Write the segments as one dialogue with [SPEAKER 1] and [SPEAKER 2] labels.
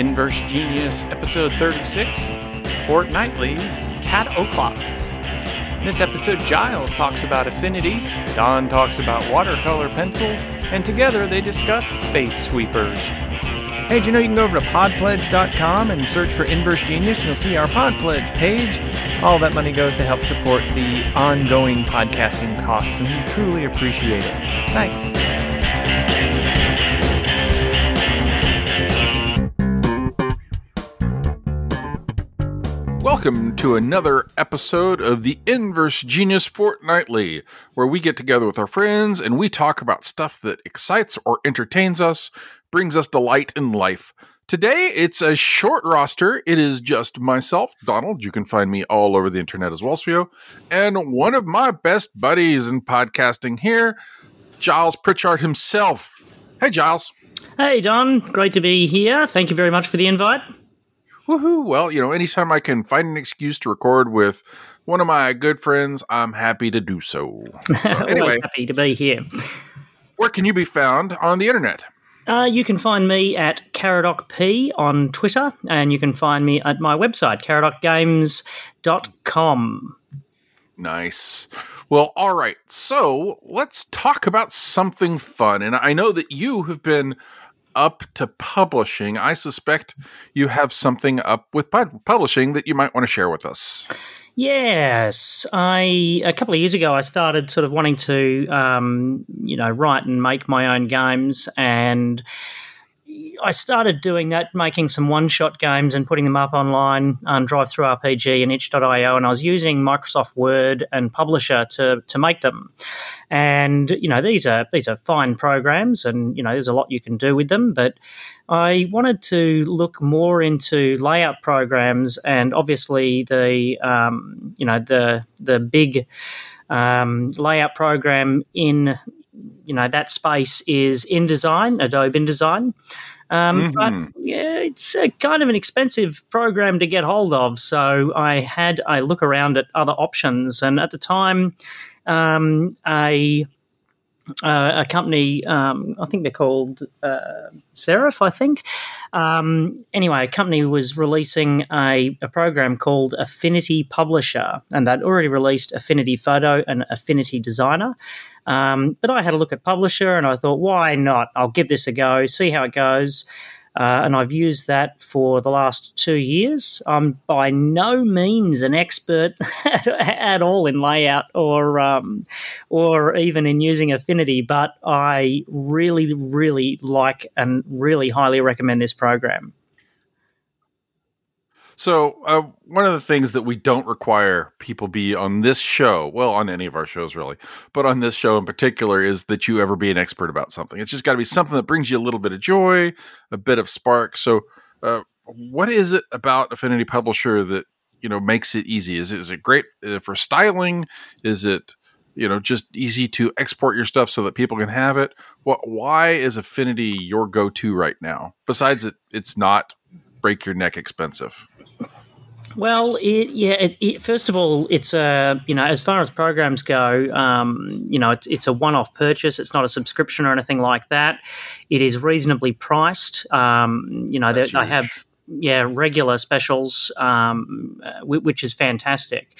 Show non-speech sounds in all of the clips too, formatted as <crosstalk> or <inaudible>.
[SPEAKER 1] Inverse Genius, episode 36, Fortnightly Cat O'Clock. In this episode, Giles talks about affinity, Don talks about watercolor pencils, and together they discuss space sweepers. Hey, do you know you can go over to podpledge.com and search for Inverse Genius and you'll see our Podpledge page. All that money goes to help support the ongoing podcasting costs, and we truly appreciate it. Thanks.
[SPEAKER 2] Welcome to another episode of the Inverse Genius Fortnightly, where we get together with our friends and we talk about stuff that excites or entertains us, brings us delight in life. Today, it's a short roster. It is just myself, Donald. You can find me all over the internet as well, Svio, and one of my best buddies in podcasting here, Giles Pritchard himself. Hey, Giles.
[SPEAKER 3] Hey, Don. Great to be here. Thank you very much for the invite.
[SPEAKER 2] Woohoo! Well, you know, anytime I can find an excuse to record with one of my good friends, I'm happy to do so. So, <laughs> anyway,
[SPEAKER 3] Always happy to be here.
[SPEAKER 2] where can you be found on the internet?
[SPEAKER 3] Uh, you can find me at CaradocP on Twitter, and you can find me at my website, caradocgames.com.
[SPEAKER 2] Nice. Well, all right. So let's talk about something fun. And I know that you have been up to publishing. I suspect you have something up with pub- publishing that you might want to share with us.
[SPEAKER 3] Yes, I a couple of years ago I started sort of wanting to, um, you know, write and make my own games, and I started doing that, making some one-shot games and putting them up online on DriveThruRPG and itch.io, and I was using Microsoft Word and Publisher to to make them. And you know, these are these are fine programs, and you know, there's a lot you can do with them, but I wanted to look more into layout programs, and obviously the um, you know the the big um, layout program in you know that space is InDesign, Adobe InDesign. Um, But yeah, it's a kind of an expensive program to get hold of. So I had a look around at other options, and at the time, um, a uh, a company, um, I think they're called uh, Serif, I think. Um, anyway, a company was releasing a, a program called Affinity Publisher, and they'd already released Affinity Photo and Affinity Designer. Um, but I had a look at Publisher and I thought, why not? I'll give this a go, see how it goes. Uh, and I've used that for the last two years. I'm by no means an expert at, <laughs> at all in layout or um, or even in using Affinity, but I really, really like and really highly recommend this program.
[SPEAKER 2] So, uh, one of the things that we don't require people be on this show, well, on any of our shows really, but on this show in particular, is that you ever be an expert about something. It's just got to be something that brings you a little bit of joy, a bit of spark. So, uh, what is it about Affinity Publisher that you know makes it easy? Is it, is it great uh, for styling? Is it you know just easy to export your stuff so that people can have it? What? Why is Affinity your go-to right now? Besides, it, it's not break your neck expensive.
[SPEAKER 3] Well, it, yeah. It, it, first of all, it's a you know as far as programs go, um, you know it's, it's a one-off purchase. It's not a subscription or anything like that. It is reasonably priced. Um, you know they, they have yeah regular specials, um, which is fantastic.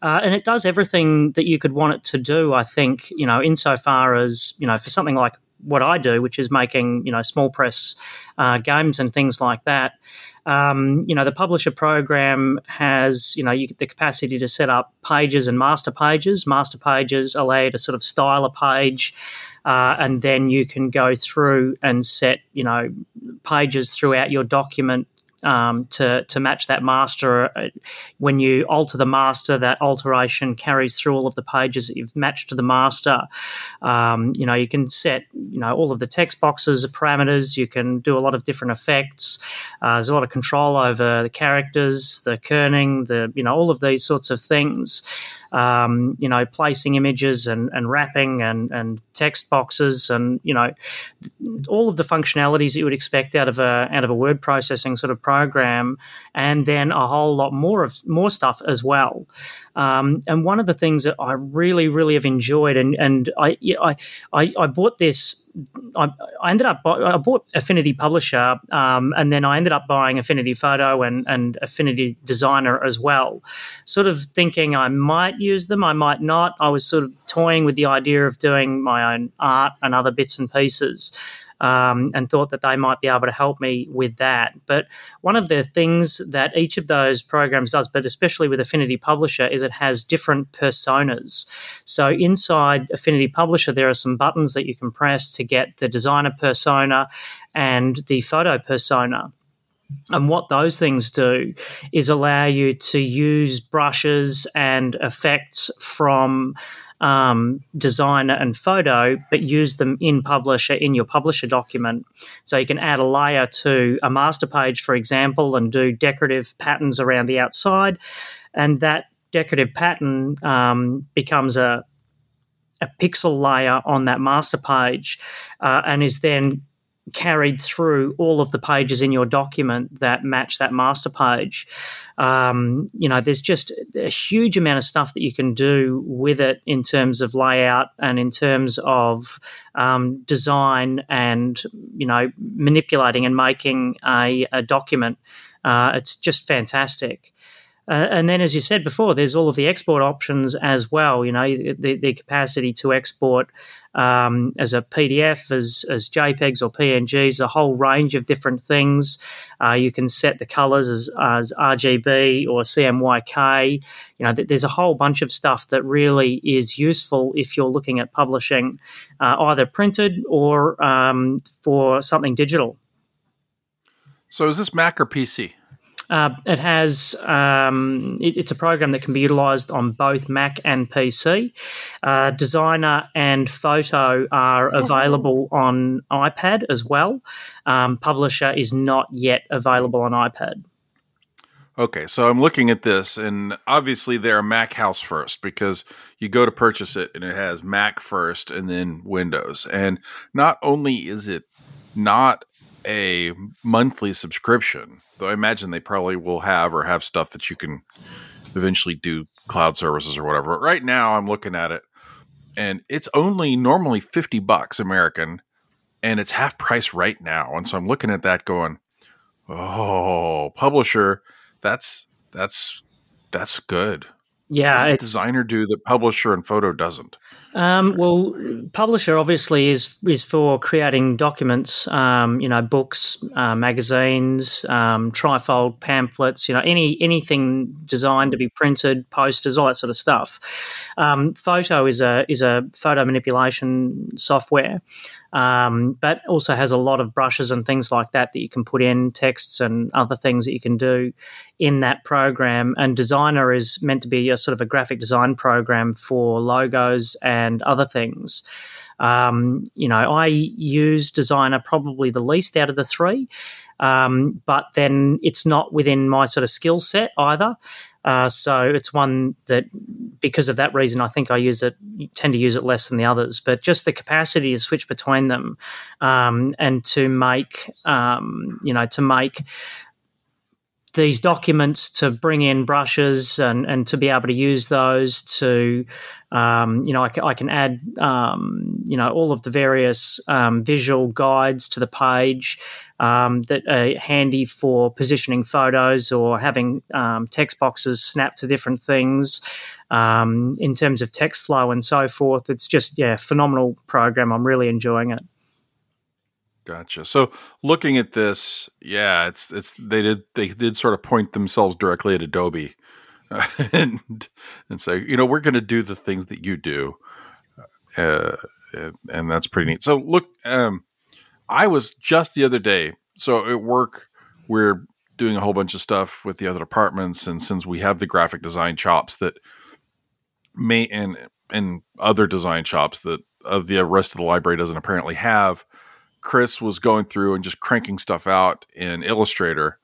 [SPEAKER 3] Uh, and it does everything that you could want it to do. I think you know insofar as you know for something like what I do, which is making you know small press uh, games and things like that. Um, you know, the publisher program has, you know, you the capacity to set up pages and master pages. Master pages allow you to sort of style a page, uh, and then you can go through and set, you know, pages throughout your document um, to to match that master. When you alter the master, that alteration carries through all of the pages that you've matched to the master. Um, you know, you can set you know all of the text boxes, parameters. You can do a lot of different effects. Uh, there's a lot of control over the characters, the kerning, the you know all of these sorts of things. Um, you know, placing images and, and wrapping and, and text boxes and, you know, all of the functionalities that you would expect out of a out of a word processing sort of program program, and then a whole lot more of more stuff as well. Um, and one of the things that I really, really have enjoyed, and and I I I, I bought this. I, I, ended up I bought Affinity Publisher, um, and then I ended up buying Affinity Photo and and Affinity Designer as well. Sort of thinking I might use them, I might not. I was sort of toying with the idea of doing my own art and other bits and pieces um, and thought that they might be able to help me with that. But one of the things that each of those programs does, but especially with Affinity Publisher, is it has different personas. So inside Affinity Publisher, there are some buttons that you can press to get the designer persona and the photo persona. And what those things do is allow you to use brushes and effects from um, designer and photo, but use them in Publisher in your Publisher document. So you can add a layer to a master page, for example, and do decorative patterns around the outside, and that decorative pattern um, becomes a a pixel layer on that master page uh, and is then carried through all of the pages in your document that match that master page. Um, you know, there's just a huge amount of stuff that you can do with it in terms of layout and in terms of um, design and, you know, manipulating and making a, a document. Uh, it's just fantastic. Uh, and then, as you said before, there's all of the export options as well. You know, the, the capacity to export um, as a PDF, as, as JPEGs or PNGs, a whole range of different things. Uh, you can set the colors as, as RGB or CMYK. You know, th- there's a whole bunch of stuff that really is useful if you're looking at publishing uh, either printed or um, for something digital.
[SPEAKER 2] So, is this Mac or PC?
[SPEAKER 3] Uh, it has um, it, it's a program that can be utilized on both Mac and PC. Uh, Designer and Photo are available on iPad as well. Um, Publisher is not yet available on iPad.
[SPEAKER 2] Okay, so I'm looking at this, and obviously they're Mac house first because you go to purchase it and it has Mac first and then Windows. And not only is it not a monthly subscription, though I imagine they probably will have or have stuff that you can eventually do cloud services or whatever. But right now, I'm looking at it, and it's only normally fifty bucks American, and it's half price right now. And so I'm looking at that, going, "Oh, publisher, that's that's that's good."
[SPEAKER 3] Yeah,
[SPEAKER 2] what does designer do that publisher and photo doesn't?
[SPEAKER 3] Um, well, publisher obviously is is for creating documents, um, you know, books, uh, magazines, um, trifold pamphlets, you know, any anything designed to be printed, posters, all that sort of stuff. Um, photo is a is a photo manipulation software um, but also has a lot of brushes and things like that that you can put in texts and other things that you can do in that program. And Designer is meant to be a sort of a graphic design program for logos and other things. Um, you know, I use Designer probably the least out of the three. Um, but then it's not within my sort of skill set either. Uh, so it's one that, because of that reason, I think I use it, tend to use it less than the others. But just the capacity to switch between them um, and to make, um, you know, to make these documents to bring in brushes and, and to be able to use those to, um, you know, I, I can add, um, you know, all of the various um, visual guides to the page um, that are handy for positioning photos or having um, text boxes snap to different things um, in terms of text flow and so forth. It's just, yeah, phenomenal program. I'm really enjoying it.
[SPEAKER 2] Gotcha. So looking at this, yeah, it's it's they did they did sort of point themselves directly at Adobe, <laughs> and and say, you know, we're going to do the things that you do, uh, and, and, that's pretty neat. So look, um, I was just the other day. So at work, we're doing a whole bunch of stuff with the other departments, and since we have the graphic design chops that may and and other design chops that of the rest of the library doesn't apparently have, Chris was going through and just cranking stuff out in Illustrator,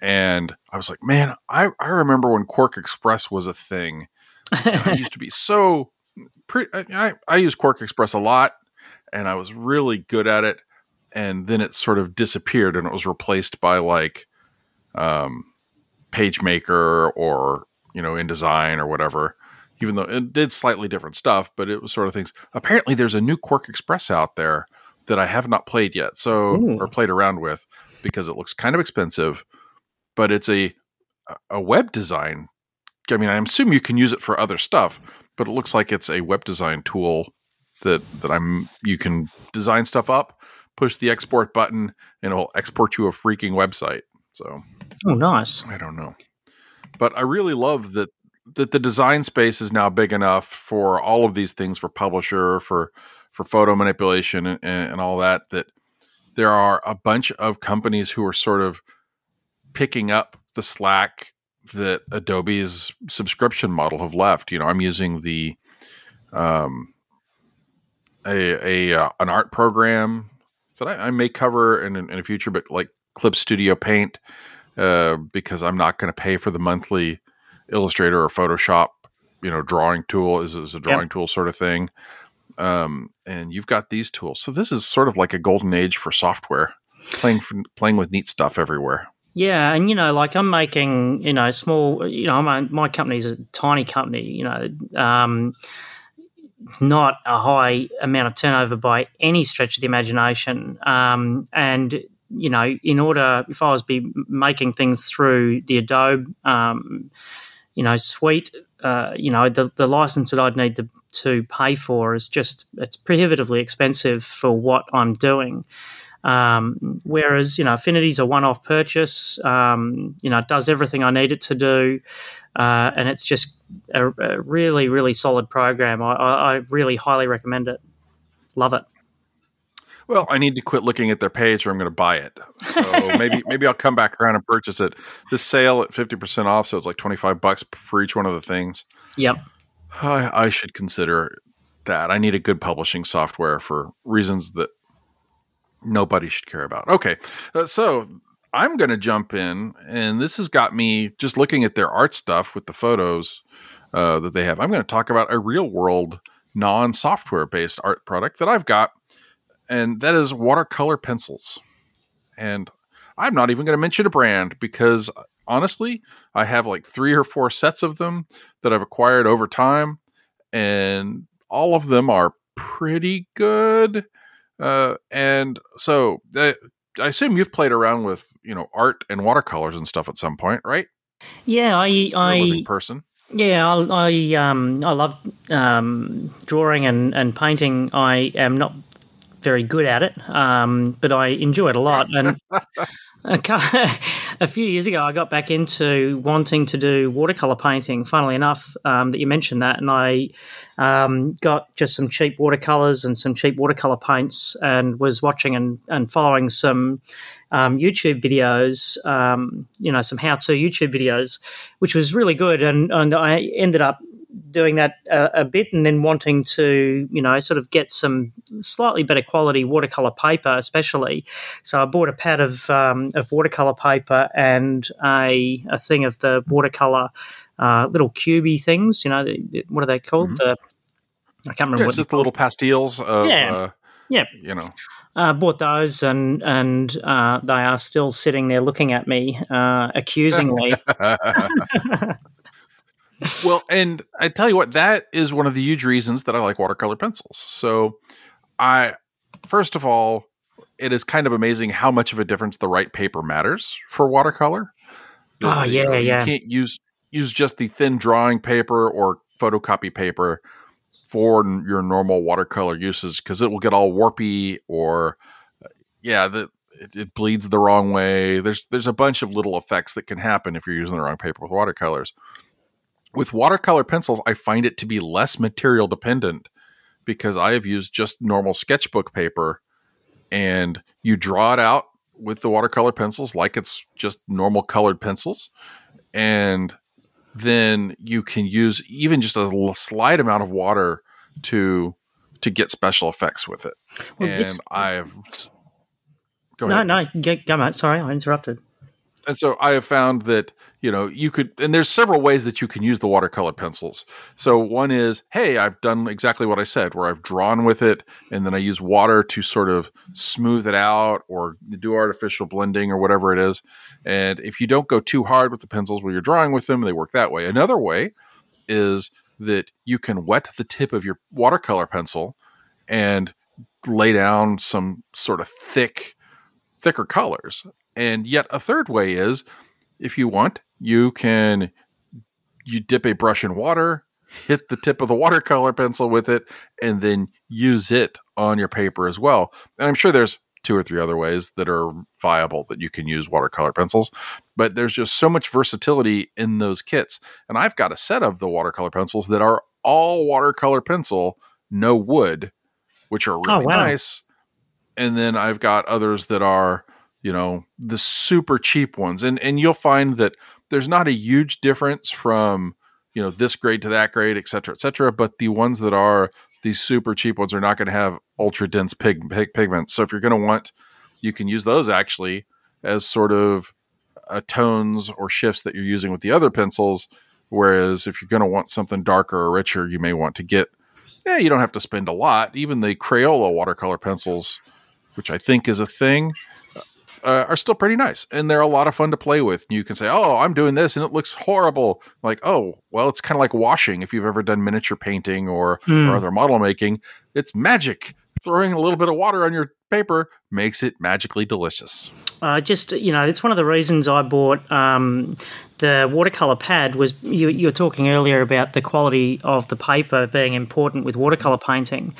[SPEAKER 2] and I was like, man, I I remember when QuarkXPress was a thing. I used to be <laughs> so. Pretty, I, I use QuarkXPress a lot, and I was really good at it and then it sort of disappeared and it was replaced by like um, PageMaker or you know InDesign or whatever. Even though it did slightly different stuff, but it was sort of things. Apparently, there's a new QuarkXPress out there that I have not played yet, so
[SPEAKER 3] Ooh.
[SPEAKER 2] or played around with because it looks kind of expensive, but it's a a web design. I mean, I assume you can use it for other stuff, but it looks like it's a web design tool that that I'm you can design stuff up, push the export button, and it'll export you a freaking website. So
[SPEAKER 3] Oh, nice.
[SPEAKER 2] I don't know, but I really love that that the design space is now big enough for all of these things for publisher for for photo manipulation and, and all that that there are a bunch of companies who are sort of picking up the slack that Adobe's subscription model have left. You know, I'm using the um a a uh, an art program that I, I may cover in in the future, but like Clip Studio Paint, uh, because I'm not going to pay for the monthly Illustrator or Photoshop, you know, drawing tool is, is a drawing tool sort of thing. Um, and you've got these tools, so this is sort of like a golden age for software, playing for, playing with neat stuff everywhere.
[SPEAKER 3] Yeah, and you know, like I'm making, you know, small. You know, my my company's a tiny company. You know, um, not a high amount of turnover by any stretch of the imagination. Um, and you know, in order, if I was be making things through the Adobe, um, you know, suite, uh, you know, the the license that I'd need to to pay for is just it's prohibitively expensive for what I'm doing. Um, whereas you know, Affinity's a one-off purchase. Um, you know, it does everything I need it to do, uh, and it's just a, a, really, really solid program. I, I, I really highly recommend it. Love it.
[SPEAKER 2] Well, I need to quit looking at their page, or I'm going to buy it. So <laughs> maybe maybe I'll come back around and purchase it. The sale at fifty percent off, so it's like twenty five bucks for each one of the things.
[SPEAKER 3] Yep.
[SPEAKER 2] I, I should consider that. I need a good publishing software for reasons that nobody should care about. Okay, uh, so I'm going to jump in, and this has got me just looking at their art stuff with the photos uh, that they have. I'm going to talk about a real world, non software based art product that I've got, and that is watercolor pencils. And I'm not even going to mention a brand because honestly, I have like three or four sets of them that I've acquired over time, and all of them are pretty good. Uh, and so uh, I assume you've played around with you know art and watercolors and stuff at some point, right?
[SPEAKER 3] Yeah, I, I
[SPEAKER 2] person.
[SPEAKER 3] Yeah, I, I um I love um, drawing and, and painting. I am not very good at it, um, but I enjoy it a lot. And <laughs> <laughs> a, few years ago, I got back into wanting to do watercolor painting. Funnily enough, um, that you mentioned that, and I um, got just some cheap watercolors and some cheap watercolor paints, and was watching and, and following some um, YouTube videos, um, you know, some how-to YouTube videos, which was really good, and and I ended up doing that a, a, bit and then wanting to, you know, sort of get some slightly better quality watercolor paper, especially. So I bought a pad of um, of watercolor paper and a a thing of the watercolor uh, little cubey things. You know, what are they called? Mm-hmm. The I can't remember.
[SPEAKER 2] Yeah,
[SPEAKER 3] what
[SPEAKER 2] just the little pastilles. Of,
[SPEAKER 3] yeah.
[SPEAKER 2] Uh,
[SPEAKER 3] yeah.
[SPEAKER 2] You know.
[SPEAKER 3] Uh, bought those and and uh, they are still sitting there looking at me uh, <laughs> accusingly. <laughs>
[SPEAKER 2] well, and I tell you what, that is one of the huge reasons that I like watercolor pencils. So, I first of all, it is kind of amazing how much of a difference the right paper matters for watercolor.
[SPEAKER 3] Oh
[SPEAKER 2] you
[SPEAKER 3] yeah,
[SPEAKER 2] know,
[SPEAKER 3] yeah.
[SPEAKER 2] You can't use use just the thin drawing paper or photocopy paper for your normal watercolor uses because it will get all warpy or uh, yeah, the it, it, bleeds the wrong way. There's there's a bunch of little effects that can happen if you're using the wrong paper with watercolors. With watercolor pencils, I find it to be less material dependent because I have used just normal sketchbook paper and you draw it out with the watercolor pencils like it's just normal colored pencils and then you can use even just a slight amount of water to to get special effects with it. Well, and this, I've
[SPEAKER 3] Go ahead. No, no, go, go mate. Sorry, I interrupted.
[SPEAKER 2] And so I have found that, you know, you could, and there's several ways that you can use the watercolor pencils. So one is, hey, I've done exactly what I said, where I've drawn with it and then I use water to sort of smooth it out or do artificial blending or whatever it is. And if you don't go too hard with the pencils while you're drawing with them, they work that way. Another way is that you can wet the tip of your watercolor pencil and lay down some sort of thick, thicker colors. And yet a third way is if you want, you can you dip a brush in water, hit the tip of the watercolor pencil with it, and then use it on your paper as well. And I'm sure there's two or three other ways that are viable that you can use watercolor pencils, but there's just so much versatility in those kits. And I've got a set of the watercolor pencils that are all watercolor pencil, no wood, which are oh, really oh, wow. nice. And then I've got others that are you know the super cheap ones. And and you'll find that there's not a huge difference from you know this grade to that grade et cetera et cetera but the ones that are these super cheap ones are not going to have ultra dense pig, pig, pigments. So if you're going to want you can use those actually as sort of uh, tones or shifts that you're using with the other pencils whereas if you're going to want something darker or richer you may want to get yeah you don't have to spend a lot. Even the crayola watercolor pencils which i think is a thing uh, are still pretty nice and they're a lot of fun to play with. You can say, "Oh, I'm doing this and it looks horrible." Like, "Oh, well, it's kind of like washing if you've ever done miniature painting or, mm. or other model making. It's magic. Throwing a little bit of water on your paper makes it magically delicious."
[SPEAKER 3] Uh, just you know, it's one of the reasons I bought um, the watercolor pad. Was you, you were talking earlier about the quality of the paper being important with watercolor painting.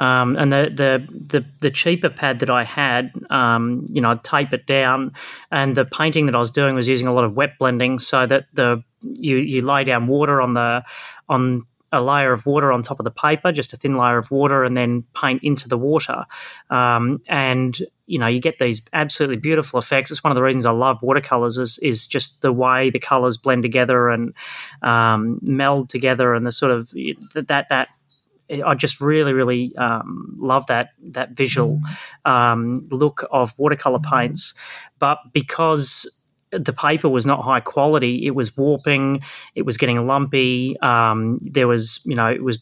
[SPEAKER 3] Um, and the, the, the the cheaper pad that I had, um, you know, I'd tape it down, and the painting that I was doing was using a lot of wet blending, so that the you you lay down water on the on a layer of water on top of the paper, just a thin layer of water, and then paint into the water. Um, and you know, you get these absolutely beautiful effects. It's one of the reasons I love watercolors is is just the way the colors blend together and um, meld together, and the sort of that that I just really, really um, love that that visual um, look of watercolor paints. But because the paper was not high quality, it was warping, it was getting lumpy. Um, there was, you know, it was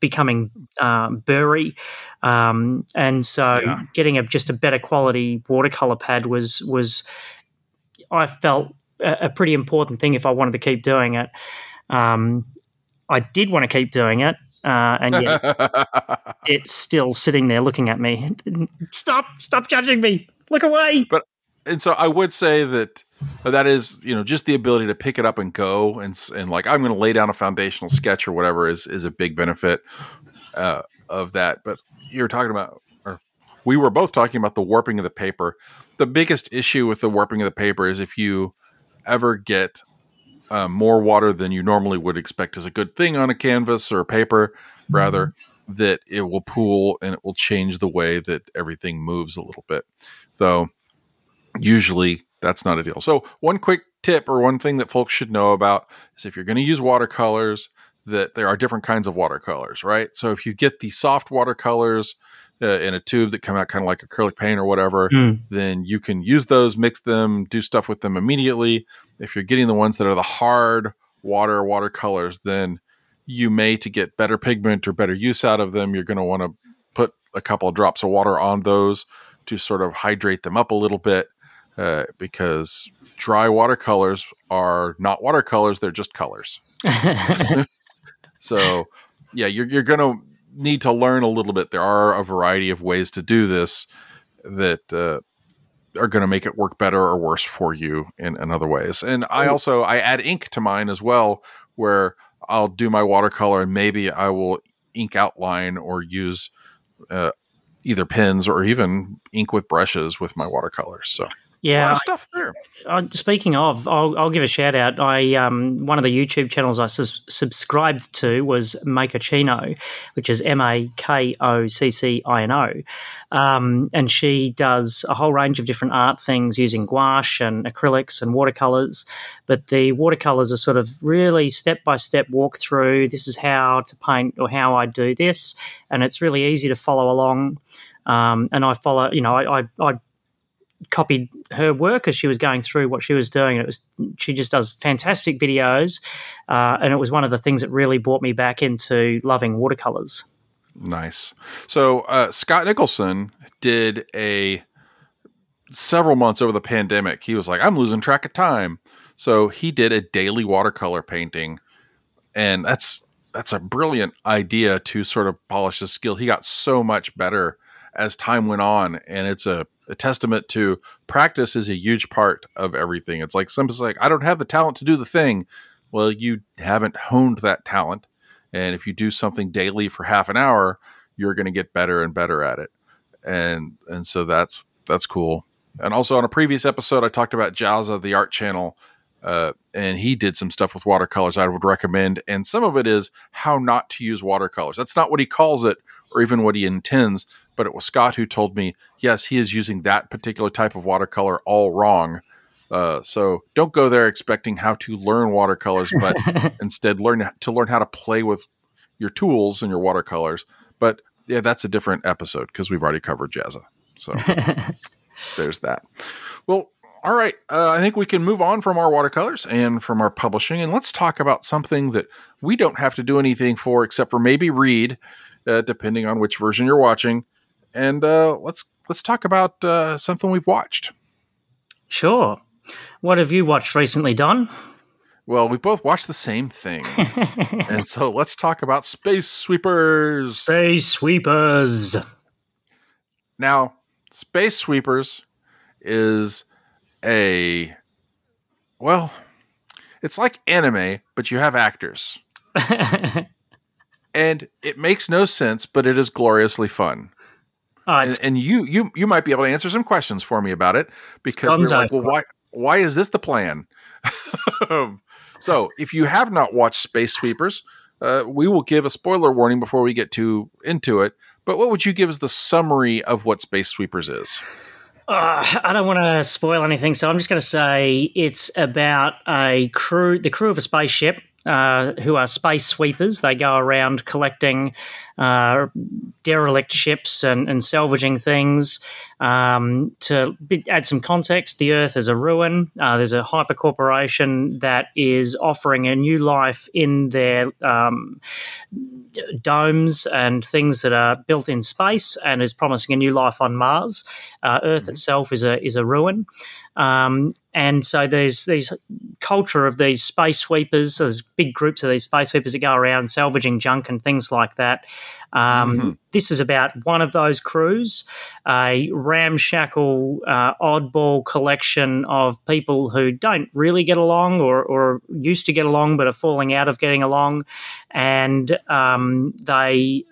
[SPEAKER 3] becoming um, burry, um, and so yeah. getting a, just a better quality watercolor pad was was I felt a, a pretty important thing if I wanted to keep doing it. Um, I did want to keep doing it, uh, and yet <laughs> it's still sitting there looking at me. Stop! Stop judging me! Look away!
[SPEAKER 2] But and so I would say that that is you know just the ability to pick it up and go and and like I'm going to lay down a foundational sketch or whatever is is a big benefit uh, of that. But you're talking about, or we were both talking about the warping of the paper. The biggest issue with the warping of the paper is if you ever get uh, more water than you normally would expect is a good thing on a canvas or a paper, rather, mm-hmm. that it will pool and it will change the way that everything moves a little bit. Though, usually that's not a deal. So, one quick tip or one thing that folks should know about is if you're going to use watercolors, that there are different kinds of watercolors, right? So, if you get the soft watercolors, uh, in a tube that come out kind of like acrylic paint or whatever, mm. then you can use those, mix them, do stuff with them immediately. If you're getting the ones that are the hard water watercolors, then you may to get better pigment or better use out of them, you're going to want to put a couple of drops of water on those to sort of hydrate them up a little bit uh, because dry watercolors are not watercolors; they're just colors. <laughs> <laughs> so, yeah, you're you're going to need to learn a little bit. There are a variety of ways to do this that uh, are going to make it work better or worse for you in, in other ways. And I also I add ink to mine as well, where I'll do my watercolor and maybe I will ink outline or use uh, either pens or even ink with brushes with my watercolors. So
[SPEAKER 3] yeah,
[SPEAKER 2] stuff there.
[SPEAKER 3] Uh, speaking of, I'll, I'll, give a shout out. I um, one of the YouTube channels I subscribed to was Makoccino, which is M A K O C C I N O, um, and she does a whole range of different art things using gouache and acrylics and watercolors. But the watercolors are sort of really step by step walkthrough. This is how to paint or how I do this, and it's really easy to follow along. Um, and I follow, you know, I, I, I copied her work as she was going through what she was doing. It was she just does fantastic videos, uh, and it was one of the things that really brought me back into loving watercolors.
[SPEAKER 2] Nice. So uh, Scott Nicholson did a several months over the pandemic. He was like, I'm losing track of time, so he did a daily watercolor painting, and that's that's a brilliant idea to sort of polish his skill. He got so much better as time went on, and it's a, a testament to practice is a huge part of everything. It's like somebody's like, I don't have the talent to do the thing. Well, you haven't honed that talent, and if you do something daily for half an hour, you're going to get better and better at it. And and so that's that's cool. And also on a previous episode, I talked about Jazza, the art channel, uh, and he did some stuff with watercolors I would recommend. And some of it is how not to use watercolors. That's not what he calls it or even what he intends, but it was Scott who told me, yes, he is using that particular type of watercolor all wrong. Uh, so don't go there expecting how to learn watercolors, <laughs> but instead learn to learn how to play with your tools and your watercolors. But yeah, that's a different episode because we've already covered Jazza. So <laughs> there's that. Well, all right. Uh, I think we can move on from our watercolors and from our publishing, and let's talk about something that we don't have to do anything for except for maybe read, uh, depending on which version you're watching. And uh, let's let's talk about uh, something we've watched.
[SPEAKER 3] Sure. What have you watched recently, Don?
[SPEAKER 2] Well, we both watched the same thing, <laughs> and so let's talk about Space Sweepers.
[SPEAKER 3] Space Sweepers.
[SPEAKER 2] Now, Space Sweepers is a well, it's like anime, but you have actors. <laughs> and it makes no sense, but it is gloriously fun.
[SPEAKER 3] Oh,
[SPEAKER 2] and, and, you you you might be able to answer some questions for me about it because like, well, why why is this the plan? <laughs> so, if you have not watched Space Sweepers, uh, we will give a spoiler warning before we get to into it. But what would you give as the summary of what Space Sweepers is?
[SPEAKER 3] Uh, I don't want to spoil anything, so I'm just going to say it's about a crew, the crew of a spaceship, uh, who are space sweepers. They go around collecting uh, derelict ships and, and salvaging things. Um, to add some context, the Earth is a ruin. Uh, there's a hyper corporation that is offering a new life in their um, domes and things that are built in space, and is promising a new life on Mars. Uh, Earth mm-hmm. itself is a is a ruin. Um, and so there's these culture of these space sweepers. There's big groups of these space sweepers that go around salvaging junk and things like that. Um, mm-hmm. This is about one of those crews, a ramshackle, uh, oddball collection of people who don't really get along or, or, used to get along but are falling out of getting along. And um, they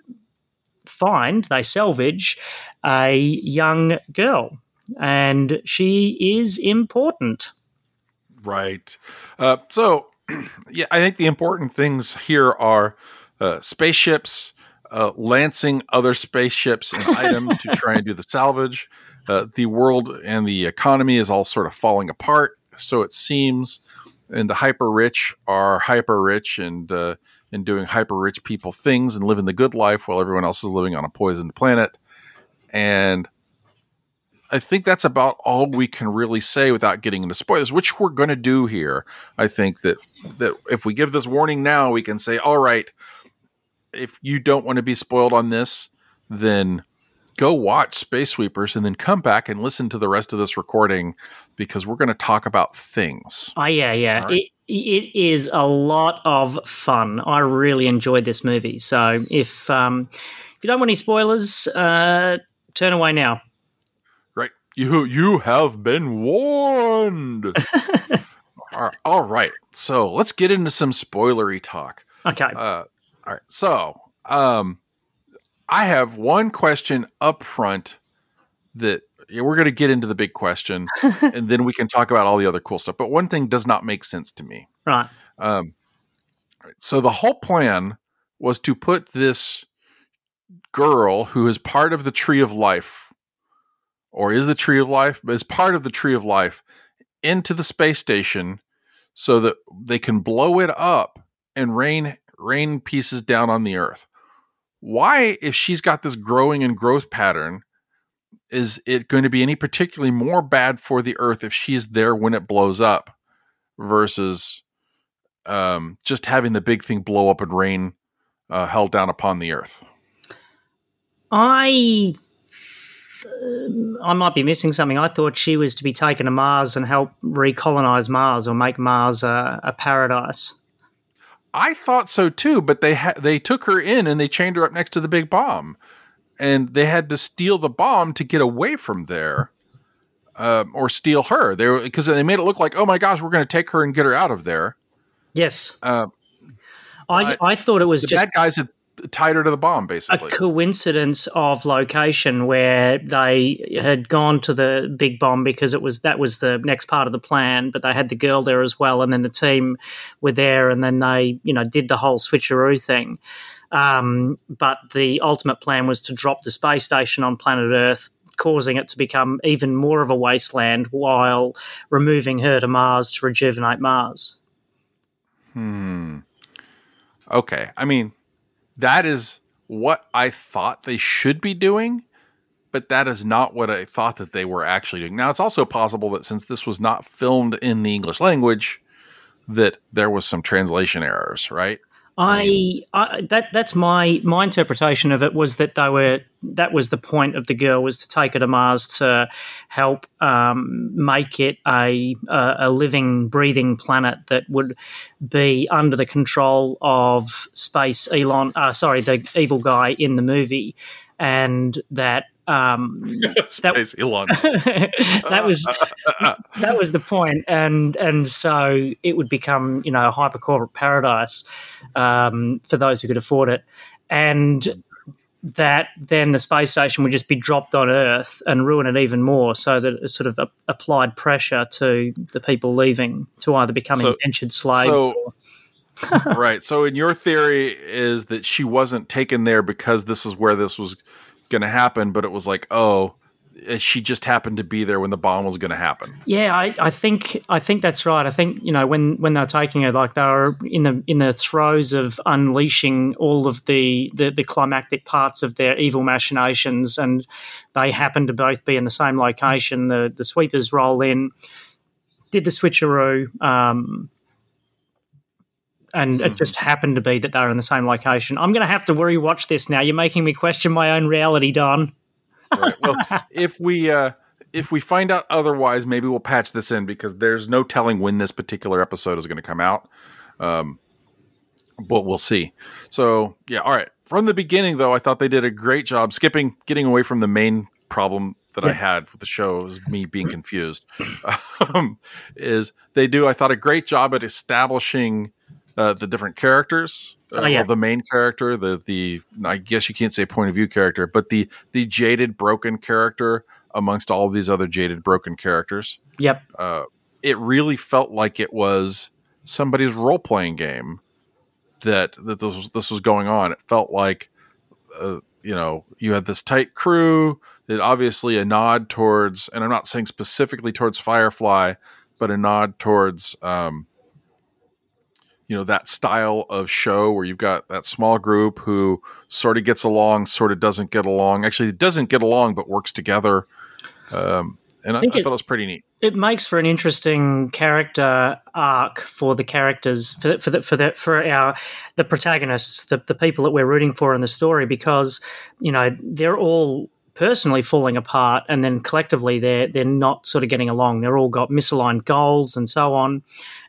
[SPEAKER 3] find, they salvage a young girl and she is important.
[SPEAKER 2] Right. Uh, so, <clears throat> yeah, I think the important things here are uh, spaceships, uh, lancing other spaceships and <laughs> items to try and do the salvage. Uh, the world and the economy is all sort of falling apart, so it seems. And the hyper rich are hyper rich and uh, and doing hyper rich people things and living the good life while everyone else is living on a poisoned planet. And I think that's about all we can really say without getting into spoilers, which we're going to do here. I think that that if we give this warning now, we can say, all right, if you don't want to be spoiled on this, then go watch Space Sweepers and then come back and listen to the rest of this recording because we're going to talk about things.
[SPEAKER 3] Oh yeah, yeah. Right? It, it is a lot of fun. I really enjoyed this movie. So if um, if you don't want any spoilers, uh, turn away now. Right.
[SPEAKER 2] You you have been warned. <laughs> all right, so let's get into some spoilery talk.
[SPEAKER 3] Okay.
[SPEAKER 2] Uh, all right. So, um, I have one question up front that yeah, we're going to get into the big question, <laughs> and then we can talk about all the other cool stuff. But one thing does not make sense to me.
[SPEAKER 3] Right.
[SPEAKER 2] Um, so the whole plan was to put this girl who is part of the tree of life or is the tree of life, but is part of the tree of life into the space station so that they can blow it up and rain rain pieces down on the earth. Why, if she's got this growing and growth pattern, is it going to be any particularly more bad for the Earth if she's there when it blows up versus um, just having the big thing blow up and rain uh, held down upon the Earth?
[SPEAKER 3] I I might be missing something. I thought she was to be taken to Mars and help recolonize Mars or make Mars a, a paradise.
[SPEAKER 2] I thought so too, but they ha- they took her in and they chained her up next to the big bomb, and they had to steal the bomb to get away from there, uh, or steal her. They because they made it look like, oh my gosh, we're going to take her and get her out of there.
[SPEAKER 3] Yes,
[SPEAKER 2] uh,
[SPEAKER 3] I I thought it was
[SPEAKER 2] the
[SPEAKER 3] just
[SPEAKER 2] bad guys had tied her to the bomb, basically.
[SPEAKER 3] a coincidence of location where they had gone to the big bomb because it was that was the next part of the plan, but they had the girl there as well, and then the team were there, and then they you know did the whole switcheroo thing. Um, but the ultimate plan was to drop the space station on planet Earth, causing it to become even more of a wasteland, while removing her to Mars to rejuvenate Mars.
[SPEAKER 2] Hmm. Okay. I mean, that is what I thought they should be doing, but that is not what I thought that they were actually doing. Now, it's also possible that since this was not filmed in the English language, that there was some translation errors, right?
[SPEAKER 3] I, I that that's my my interpretation of it was that they were that was the point of the girl was to take her to Mars to help um, make it a, a living, breathing planet that would be under the control of space Elon. Uh, sorry, the evil guy in the movie, and that um, <laughs>
[SPEAKER 2] Space Elon. <laughs>
[SPEAKER 3] that was <laughs> that was the point, and and so it would become you know a hyper corporate paradise um, for those who could afford it, and that then the space station would just be dropped on Earth and ruin it even more, so that it sort of a- applied pressure to the people leaving to either become
[SPEAKER 2] So-
[SPEAKER 3] indentured slaves.
[SPEAKER 2] so-
[SPEAKER 3] or, <laughs>
[SPEAKER 2] right. So, in your theory, is that she wasn't taken there because this is where this was going to happen, but it was like, oh, she just happened to be there when the bomb was going to happen.
[SPEAKER 3] Yeah, I, I think I think that's right. I think you know when when they're taking it, like they were in the in the throes of unleashing all of the, the the climactic parts of their evil machinations, and they happen to both be in the same location. The the sweepers roll in, did the switcheroo, um, and it just happened to be that they were in the same location. I'm going to have to rewatch this now. You're making me question my own reality, Don.
[SPEAKER 2] Right. Well, <laughs> if we uh, if we find out otherwise, maybe we'll patch this in because there's no telling when this particular episode is going to come out. Um, but we'll see. So yeah, all right. From the beginning, though, I thought they did a great job skipping, getting away from the main problem that I had with the show is me being confused. <laughs> um, is they do I thought a great job at establishing uh, the different characters. Uh,
[SPEAKER 3] Oh, yeah.
[SPEAKER 2] well, the main character, the the I guess you can't say point of view character, but the the jaded, broken character amongst all of these other jaded, broken characters.
[SPEAKER 3] Yep.
[SPEAKER 2] Uh, it really felt like it was somebody's role playing game that that this was, this was going on. It felt like uh, you know you had this tight crew. That obviously a nod towards, and I'm not saying specifically towards Firefly, but a nod towards um, you know that style of show where you've got that small group who sort of gets along, sort of doesn't get along. Actually, it doesn't get along, but works together. Um, and I, I,
[SPEAKER 3] think it-
[SPEAKER 2] thought it was pretty neat.
[SPEAKER 3] it makes for an interesting character arc for the characters for for the, for the, for our the protagonists the, the people that we're rooting for in the story because you know they're all personally falling apart and then collectively they're they're not sort of getting along they're all got misaligned goals and so on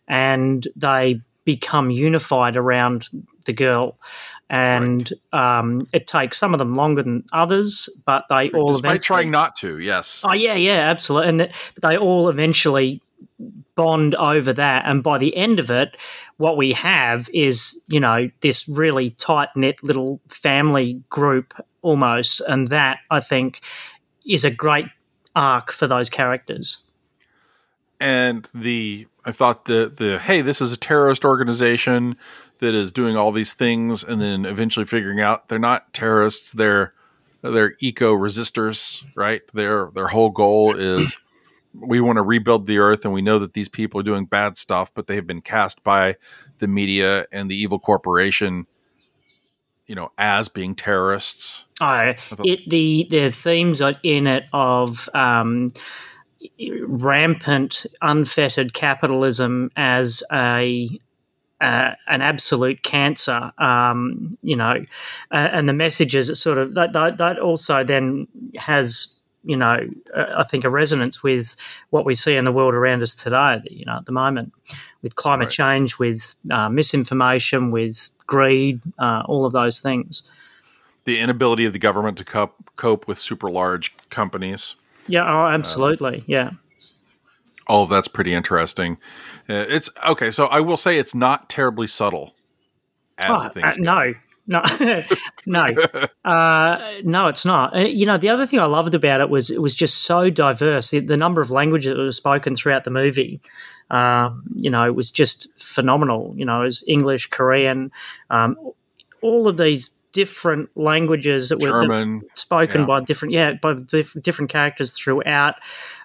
[SPEAKER 3] and they become unified around the girl and um, it takes some of them longer than others but they all
[SPEAKER 2] Despite trying not to, yes.
[SPEAKER 3] Oh yeah, yeah, absolutely. And th- they all eventually bond over that, and by the end of it, what we have is you know this really tight knit little family group almost, and that I think is a great arc for those characters.
[SPEAKER 2] And the I thought the the hey, this is a terrorist organization that is doing all these things, and then eventually figuring out they're not terrorists, they're they're eco resistors, right? Their their whole goal is we want to rebuild the earth, and we know that these people are doing bad stuff, but they have been cast by the media and the evil corporation you know, as being terrorists.
[SPEAKER 3] Oh, it the the themes in it of um, rampant, unfettered capitalism as a uh, an absolute cancer, um, you know, uh, and the messages it sort of that, that that also then has you know uh, I think a resonance with what we see in the world around us today. You know, at the moment with climate
[SPEAKER 2] Right.
[SPEAKER 3] change, with uh, misinformation, with greed, uh, all of those things.
[SPEAKER 2] The inability of the government to cope, cope with super large companies.
[SPEAKER 3] Yeah, oh, absolutely. yeah.
[SPEAKER 2] All of that's pretty interesting. Uh, it's okay. So I will say it's not terribly subtle as
[SPEAKER 3] Oh,
[SPEAKER 2] things.
[SPEAKER 3] uh, no, no, <laughs> no, <laughs> uh, no, it's not. Uh, you know, the other thing I loved about it was it was just so diverse. The, the number of languages that were spoken throughout the movie, um, you know, it was just phenomenal. You know, it was English, Korean, um, all of these different languages that were spoken
[SPEAKER 2] Yeah.
[SPEAKER 3] by different yeah by diff- different characters throughout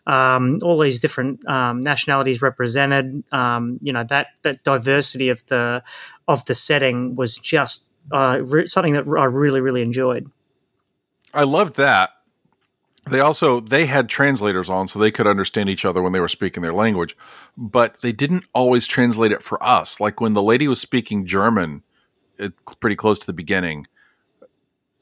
[SPEAKER 3] um, all these different um, nationalities represented um, you know that that diversity of the of the setting was just uh, re- something that I really really enjoyed
[SPEAKER 2] I loved that. They also they had translators on so they could understand each other when they were speaking their language, but they didn't always translate it for us. Like when the lady was speaking German, it, pretty close to the beginning,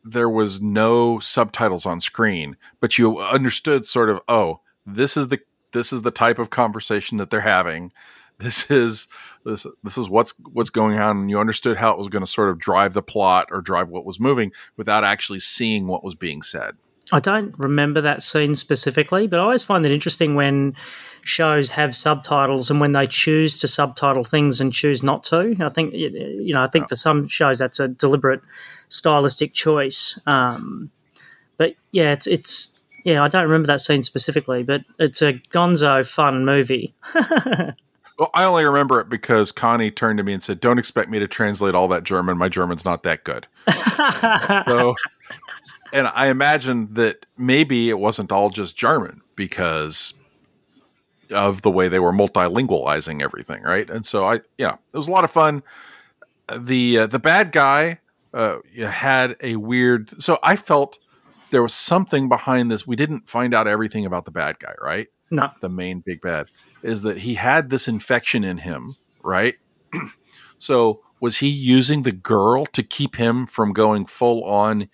[SPEAKER 2] there was no subtitles on screen, but you understood sort of, oh, this is the this is the type of conversation that they're having. This is this this is what's what's going on, and you understood how it was going to sort of drive the plot or drive what was moving without actually seeing what was being said.
[SPEAKER 3] I don't remember that scene specifically, but I always find it interesting when shows have subtitles and when they choose to subtitle things and choose not to. I think you know, I think for some shows that's a deliberate stylistic choice. Um, but yeah, it's it's yeah, I don't remember that scene specifically, but it's a gonzo fun movie. <laughs>
[SPEAKER 2] Well, I only remember it because Connie turned to me and said, "Don't expect me to translate all that German. My German's not that good." <laughs> so, and I imagine that maybe it wasn't all just German because of the way they were multilingualizing everything, right? And so I, yeah, it was a lot of fun. The uh, the bad guy uh, had a weird. So I felt there was something behind this. We didn't find out everything about the bad guy, right?
[SPEAKER 3] no,
[SPEAKER 2] the main big bad is that he had this infection in him, right? <clears throat> so was he using the girl to keep him from going full on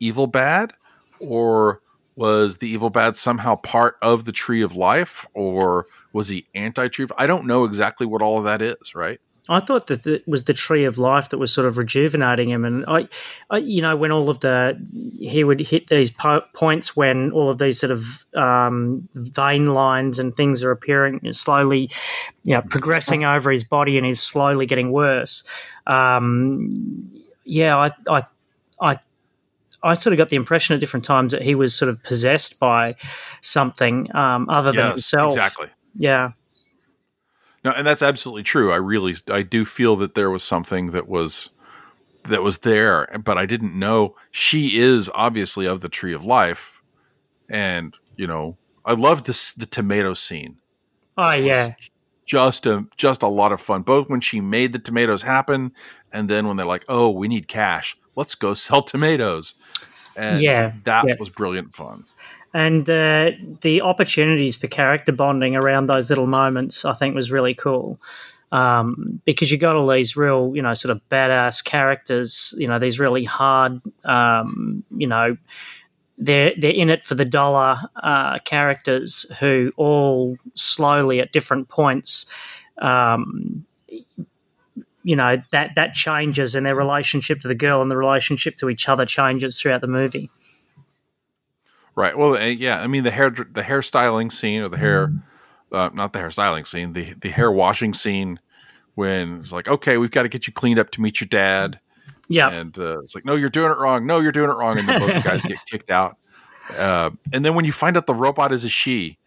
[SPEAKER 2] evil bad or was the evil bad somehow part of the tree of life or was he anti-tree i don't know exactly what all of that is right
[SPEAKER 3] I thought that it was the tree of life that was sort of rejuvenating him, and I, I you know, when all of the he would hit these po- points when all of these sort of um, vein lines and things are appearing slowly, you know, progressing over his body, and he's slowly getting worse. Um, yeah, I, I, I. I sort of got the impression at different times that he was sort of possessed by something um, other than himself.
[SPEAKER 2] exactly
[SPEAKER 3] Yeah.
[SPEAKER 2] No, and that's absolutely true. I really, I do feel that there was something that was that was there, but I didn't know. She is obviously of the tree of life, and you know, I love this the tomato scene.
[SPEAKER 3] Oh yeah.
[SPEAKER 2] Just a just a lot of fun, both when she made the tomatoes happen, and then when they're like, "Oh, we need cash. Let's go <laughs> sell tomatoes." And
[SPEAKER 3] Yeah,
[SPEAKER 2] that
[SPEAKER 3] yeah.
[SPEAKER 2] was brilliant fun.
[SPEAKER 3] and uh, the opportunities for character bonding around those little moments, I think, was really cool. Um, because you got all these real, you know, sort of badass characters, you know, these really hard, um, you know, they're they're in it for the dollar uh, characters who all slowly at different points, um, you know, that that changes and their relationship to the girl and the relationship to each other changes throughout the movie.
[SPEAKER 2] Right. Well, uh, yeah. I mean, the hair, the hairstyling scene, or the hair, uh, not the hairstyling scene, the the hair washing scene, when it's like, okay, we've got to get you cleaned up to meet your dad,
[SPEAKER 3] Yeah,
[SPEAKER 2] and uh, it's like, no, you're doing it wrong. No, you're doing it wrong, and then both guys get <laughs> kicked out. Uh, and then when you find out the robot is a she,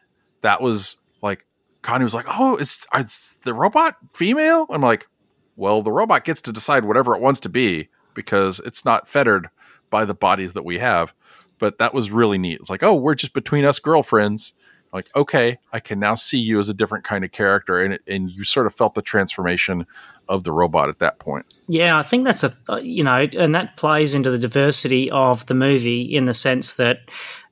[SPEAKER 2] that was like, Connie was like, oh, is, is the robot female? I'm like, well, the robot gets to decide whatever it wants to be because it's not fettered by the bodies that we have. But that was really neat. It's like, oh, we're just between us girlfriends, like okay i can now see you as a different kind of character and and you sort of felt the transformation of the robot at that point
[SPEAKER 3] Yeah, I think that's a uh, you know, and that plays into the diversity of the movie in the sense that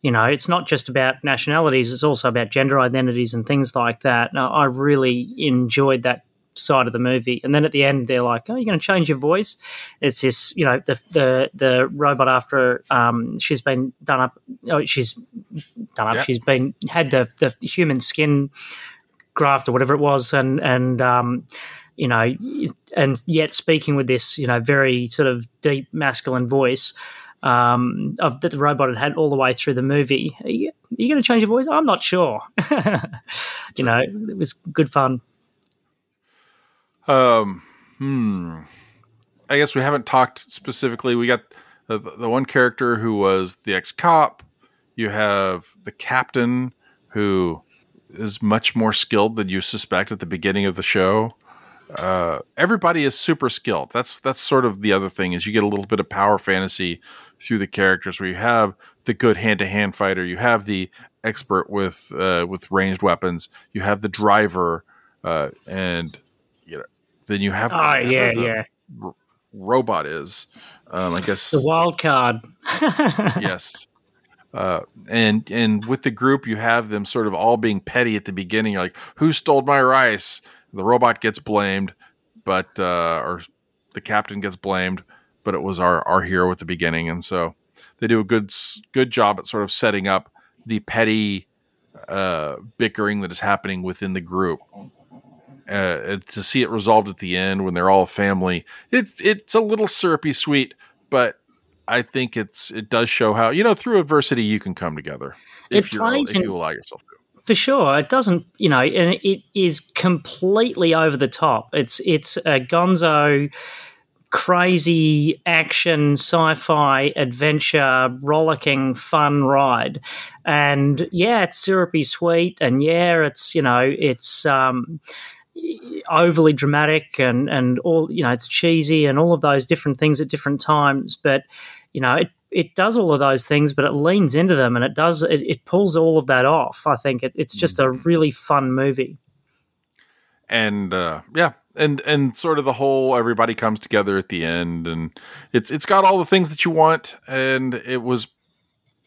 [SPEAKER 3] you know it's not just about nationalities; it's also about gender identities and things like that. I really enjoyed that side of the movie, and then at the end, they're like, "Oh, you're going to change your voice?" It's this, you know, the the the robot after um, she's been done up, oh, she's done up,
[SPEAKER 2] Yeah.
[SPEAKER 3] she's been had the the human skin graft or whatever it was, and and um, you know, and yet speaking with this, you know, very sort of deep masculine voice um, of that the robot had had all the way through the movie. Are you, are you going to change your voice? I'm not sure. <laughs> you know, it was good fun.
[SPEAKER 2] Um, hmm. I guess we haven't talked specifically. We got the, the one character who was the ex cop. You have the captain who is much more skilled than you suspect at the beginning of the show. Uh, everybody is super skilled. That's that's sort of the other thing is you get a little bit of power fantasy through the characters where you have the good hand to hand fighter, you have the expert with uh, with ranged weapons, you have the driver, uh, and you know then you have
[SPEAKER 3] Oh yeah, yeah.
[SPEAKER 2] robot is. Um, I guess
[SPEAKER 3] The wild card. <laughs>
[SPEAKER 2] yes. Uh, and and with the group, you have them sort of all being petty at the beginning. You're like, who stole my rice? The robot gets blamed, but uh, or the captain gets blamed, but it was our our hero at the beginning, and so they do a good good job at sort of setting up the petty uh, bickering that is happening within the group. Uh, to see it resolved at the end when they're all family, it, it's a little syrupy sweet, but I think it's it does show how you know through adversity you can come together
[SPEAKER 3] It
[SPEAKER 2] if,
[SPEAKER 3] plays
[SPEAKER 2] if you allow yourself to.
[SPEAKER 3] For sure, it doesn't. You know, and it is completely over the top. It's it's a Gonzo, crazy action, sci-fi adventure, rollicking, fun ride, and yeah, it's syrupy sweet, and yeah, it's you know, it's um, overly dramatic and and all you know, it's cheesy and all of those different things at different times, but you know, it it does all of those things, but it leans into them and it does it, it pulls all of that off. I think it, it's just a really fun movie.
[SPEAKER 2] and uh, yeah, and and sort of the whole everybody comes together at the end, and it's it's got all the things that you want, and it was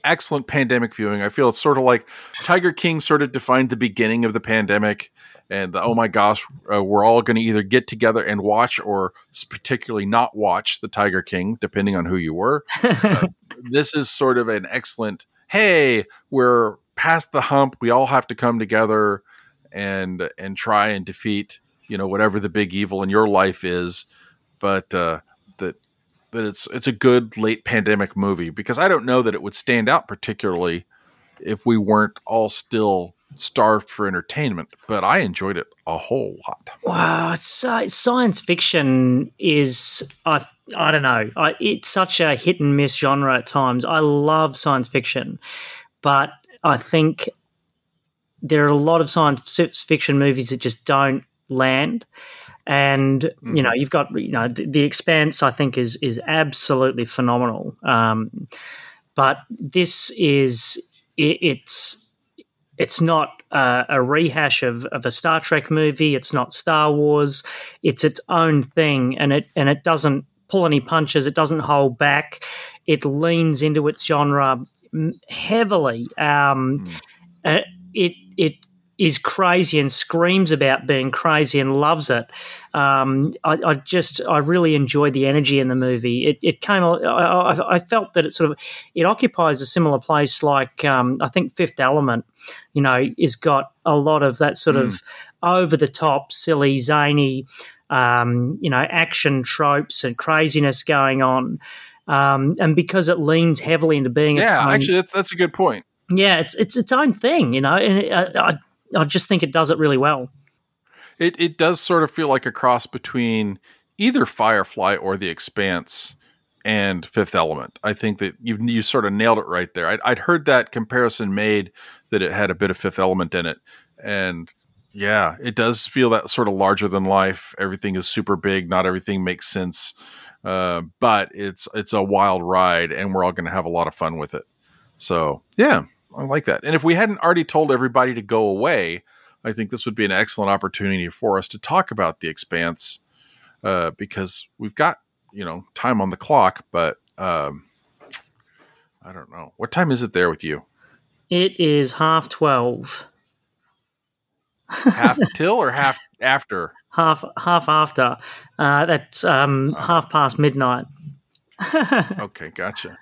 [SPEAKER 2] excellent pandemic viewing. I feel it's sort of like Tiger King sort of defined the beginning of the pandemic, and the, oh my gosh, uh, we're all going to either get together and watch, or particularly not watch the Tiger King, depending on who you were. <laughs> Uh, this is sort of an excellent. Hey, we're past the hump. We all have to come together and and try and defeat you know whatever the big evil in your life is but uh that that it's it's a good late pandemic movie because i don't know that it would stand out particularly if we weren't all still starved for entertainment but i enjoyed it a whole lot
[SPEAKER 3] Wow, sci- science fiction is I I don't know. I, it's such a hit and miss genre at times. I love science fiction, but I think there are a lot of science fiction movies that just don't land. And you know, you've got you know the, the Expanse. I think is is absolutely phenomenal. Um, but this is it, it's it's not uh, a rehash of, of a Star Trek movie. It's not Star Wars. It's its own thing, and it and it doesn't pull any punches. It doesn't hold back. It leans into its genre mm, heavily. Um, uh, it it is crazy and screams about being crazy and loves it. Um, I, I just I really enjoyed the energy in the movie. It, it came. I, I, felt that it sort of it occupies a similar place like um, I think Fifth Element. You know, is got a lot of that sort of over the top, silly, zany, um, you know, action tropes and craziness going on. Um, and because it leans heavily into being its
[SPEAKER 2] yeah actually that's, that's a good point
[SPEAKER 3] yeah, it's it's its own thing, you know, and I, I I just think it does it really well.
[SPEAKER 2] it, it does sort of feel like a cross between either Firefly or The Expanse and Fifth Element. I think that you you sort of nailed it right there. I'd, I'd heard that comparison made that it had a bit of Fifth Element in it, and yeah, it does feel that sort of larger than life. Everything is super big. Not everything makes sense, uh, but it's it's a wild ride, and we're all going to have a lot of fun with it. So yeah, I like that. And if we hadn't already told everybody to go away, I think this would be an excellent opportunity for us to talk about the expanse uh, because we've got you know time on the clock, but um, I don't know what time is it there with you.
[SPEAKER 3] It is half twelve.
[SPEAKER 2] half <laughs> till or half after?
[SPEAKER 3] Half half after. Uh, that's um, oh. half past midnight. <laughs>
[SPEAKER 2] okay, gotcha.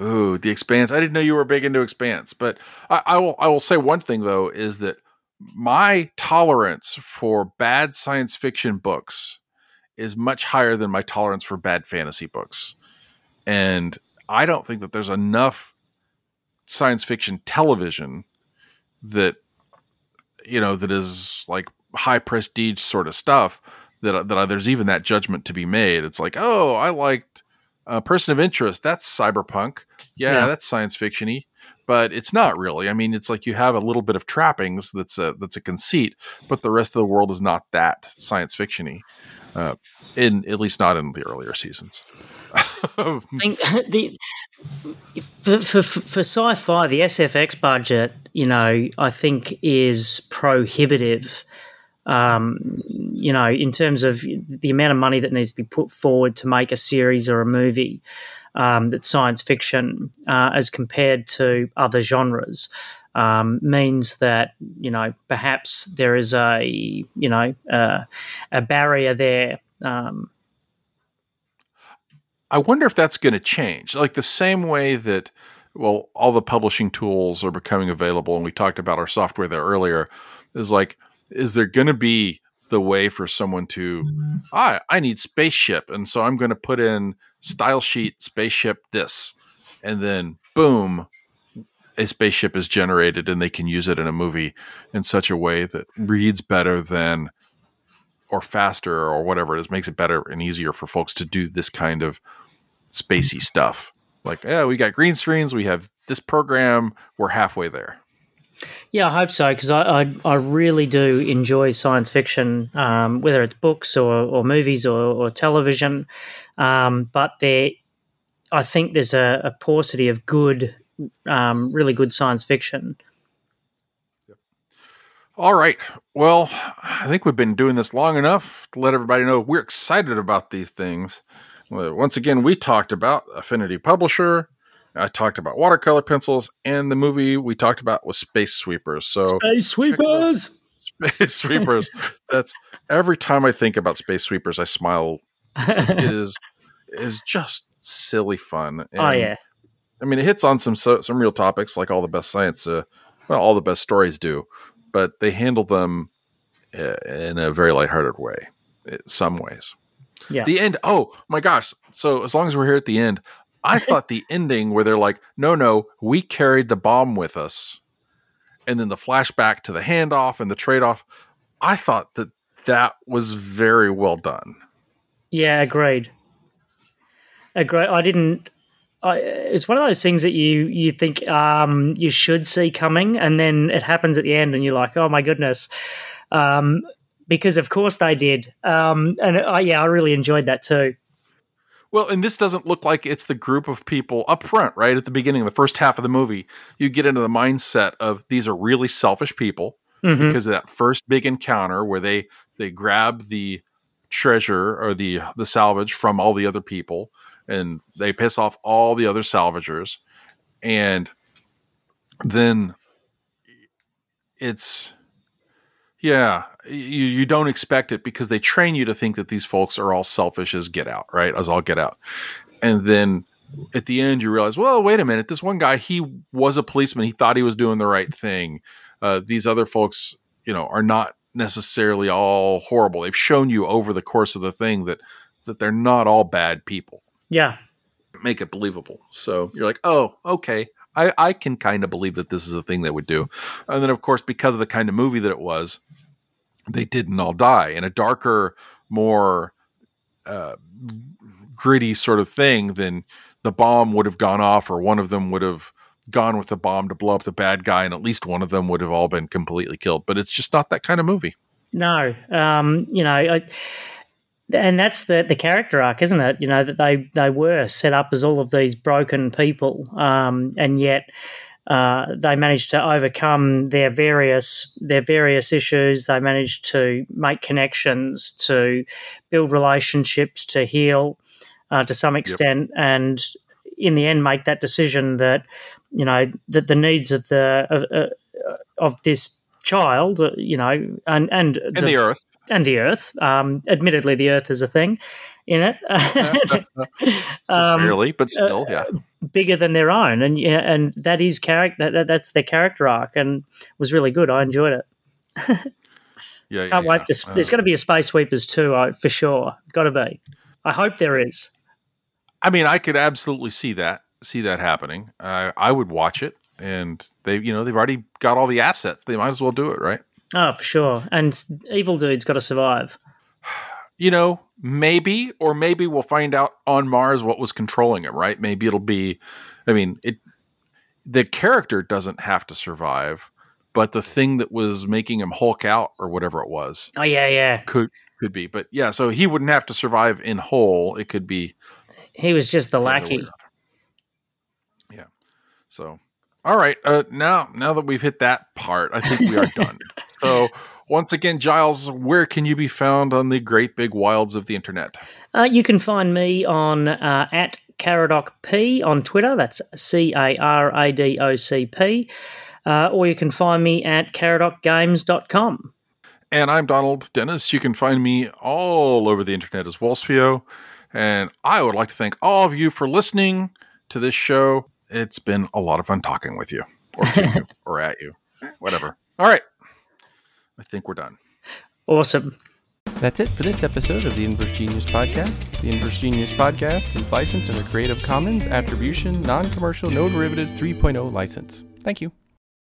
[SPEAKER 2] Ooh, the Expanse. I didn't know you were big into Expanse, but I, I will. I will say one thing though is that my tolerance for bad science fiction books is much higher than my tolerance for bad fantasy books, and I don't think that there's enough science fiction television that you know that is like high prestige sort of stuff that that there's even that judgment to be made. It's like, oh, I liked uh, Person of Interest. That's cyberpunk. Yeah, yeah. that's science fictiony, but it's not really. I mean, it's like you have a little bit of trappings. That's a that's a conceit, but the rest of the world is not that science fictiony. Uh, in at least not in the earlier seasons.
[SPEAKER 3] I <laughs> think <laughs> the for, for, for sci-fi, the SFX budget, you know, I think is prohibitive. Um, you know, in terms of the amount of money that needs to be put forward to make a series or a movie um, that's science fiction, uh, as compared to other genres, um, means that you know perhaps there is a you know uh, a barrier there. Um,
[SPEAKER 2] I wonder if that's going to change, like the same way that well, all the publishing tools are becoming available, and we talked about our software there earlier. Is like, is there going to be the way for someone to, I I need spaceship, and so I'm going to put in style sheet spaceship this, and then boom, a spaceship is generated, and they can use it in a movie in such a way that reads better than or faster or whatever it is makes it better and easier for folks to do this kind of spacey stuff. Like, yeah, we got green screens, we have this program, we're halfway there.
[SPEAKER 3] Yeah, I hope so because I, I, I really do enjoy science fiction, um, whether it's books or, or movies or, or television. Um, but there, I think there's a, a paucity of good, um, really good science fiction.
[SPEAKER 2] All right. Well, I think we've been doing this long enough to let everybody know we're excited about these things. Once again, we talked about Affinity Publisher. I talked about watercolor pencils, and the movie we talked about was Space Sweepers. So
[SPEAKER 3] Space Sweepers,
[SPEAKER 2] Space Sweepers. <laughs> That's every time I think about Space Sweepers, I smile. it is is just silly fun.
[SPEAKER 3] And, oh yeah.
[SPEAKER 2] I mean, it hits on some some real topics like all the best science. Uh, well, all the best stories do but they handle them uh, in a very lighthearted way, in some ways.
[SPEAKER 3] Yeah.
[SPEAKER 2] The end. Oh my gosh. So as long as we're here at the end, I <laughs> thought the ending where they're like, no, no, we carried the bomb with us. And then the flashback to the handoff and the trade off. I thought that that was very well done.
[SPEAKER 3] Yeah, agreed. Agreed. I didn't I, it's one of those things that you you think um, you should see coming, and then it happens at the end, and you're like, oh my goodness, um, because of course they did, um, and uh, yeah, I really enjoyed that too.
[SPEAKER 2] Well, and this doesn't look like it's the group of people up front, right at the beginning, of the first half of the movie. You get into the mindset of these are really selfish people mm-hmm. because of that first big encounter where they they grab the treasure or the the salvage from all the other people and they piss off all the other salvagers and then it's yeah you, you don't expect it because they train you to think that these folks are all selfish as get out right? As all get out. And then at the end you realize well wait a minute. This one guy he was a policeman. He thought he was doing the right thing. Uh, these other folks you know are not necessarily all horrible. They've shown you over the course of the thing that that they're not all bad people.
[SPEAKER 3] Yeah.
[SPEAKER 2] Make it believable. So you're like, oh, okay. I, I can kind of believe that this is a thing they would do. And then, of course, because of the kind of movie that it was, they didn't all die. In a darker, more uh, gritty sort of thing, then the bomb would have gone off, or one of them would have gone with the bomb to blow up the bad guy, and at least one of them would have all been completely killed. But it's just not that kind of movie.
[SPEAKER 3] No, um, you know, I, and that's the the character arc, isn't it? You know that they they were set up as all of these broken people, um, and yet uh, they managed to overcome their various their various issues. They managed to make connections, to build relationships, to heal uh, to some extent, yep. and in the end, make that decision that you know that the needs of the of, uh, of this child, uh, you know, and and,
[SPEAKER 2] and the, the, earth
[SPEAKER 3] and the earth. Um, admittedly, the earth is a thing in it, <laughs>
[SPEAKER 2] um, barely, but still, yeah, uh,
[SPEAKER 3] bigger than their own, and yeah, and that is character. That, that's their character arc, and was really good. I enjoyed it. <laughs>
[SPEAKER 2] yeah,
[SPEAKER 3] can't
[SPEAKER 2] yeah,
[SPEAKER 3] wait. For, there's going to be a Space Sweepers too, for sure. Got to be. I hope there is.
[SPEAKER 2] I mean, I could absolutely see that see that happening. Uh, I would watch it and they you know they've already got all the assets. They might as well do it, right?
[SPEAKER 3] Oh, for sure. And evil dude's got to survive. <sighs>
[SPEAKER 2] You know, maybe or maybe we'll find out on Mars what was controlling him, right? Maybe it'll be I mean, it the character doesn't have to survive, but the thing that was making him Hulk out or whatever it was.
[SPEAKER 3] Oh yeah, yeah.
[SPEAKER 2] Could could be. But yeah, so he wouldn't have to survive in whole. It could be
[SPEAKER 3] he was just the lackey.
[SPEAKER 2] Yeah. So all right. Uh, now, now that we've hit that part, I think we are done. <laughs> So, once again, Giles, where can you be found on the great big wilds of the internet?
[SPEAKER 3] Uh, you can find me on uh, at Caradoc P on Twitter. That's C A R A D O C P. Uh, or you can find me at caradocgames.com.
[SPEAKER 2] And I'm Donald Dennis. You can find me all over the internet as Wolfsfio. And I would like to thank all of you for listening to this show it's been a lot of fun talking with you or to you <laughs> or at you. Whatever. All right. I think we're done.
[SPEAKER 3] Awesome.
[SPEAKER 1] That's it for this episode of the Inverse Genius Podcast. The Inverse Genius Podcast is licensed under Creative Commons Attribution Non Commercial No Derivatives 3.0 license. Thank you.